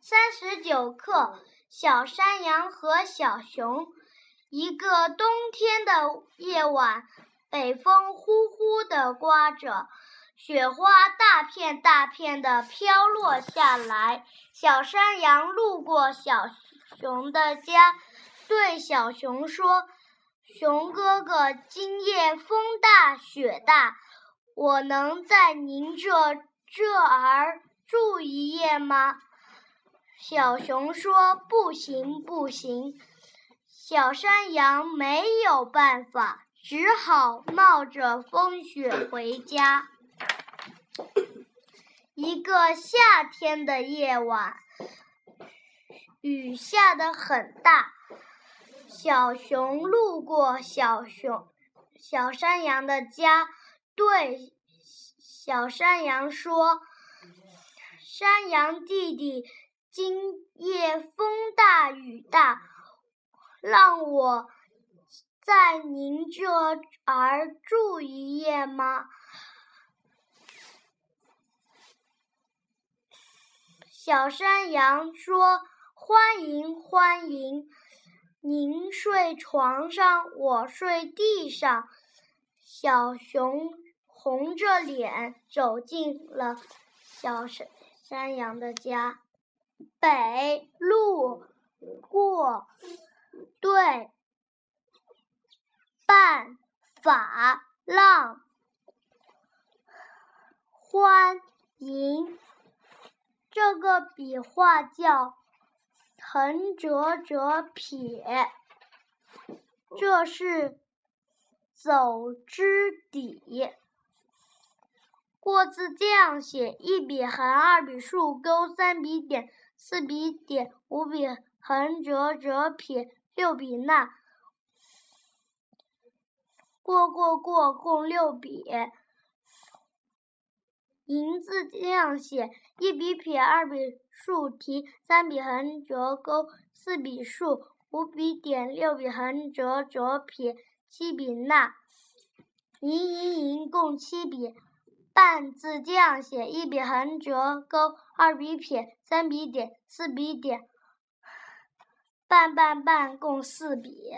三十九课，小山羊和小熊。一个冬天的夜晚，北风呼呼地刮着，雪花大片大片地飘落下来。小山羊路过小熊的家，对小熊说：“熊哥哥，今夜风大雪大，我能在您这这儿住一夜吗？”小熊说：“不行，不行。”小山羊没有办法，只好冒着风雪回家。一个夏天的夜晚，雨下得很大。小熊路过小熊小山羊的家，对小山羊说：“山羊弟弟。”今夜风大雨大，让我在您这儿住一夜吗？小山羊说：“欢迎欢迎，您睡床上，我睡地上。”小熊红着脸走进了小山山羊的家。北路过对半法浪欢迎，这个笔画叫横折折撇，这是走之底。过字这样写：一笔横，二笔竖钩，三笔点。四笔点，五笔横折折撇，六笔捺。过过过，共六笔。银字这样写：一笔撇，二笔竖提，三笔横折钩，四笔竖，五笔点，六笔横折折撇，七笔捺。银银银，共七笔。半字这样写：一笔横折钩，二笔撇，三笔点，四笔点，半半半共四笔。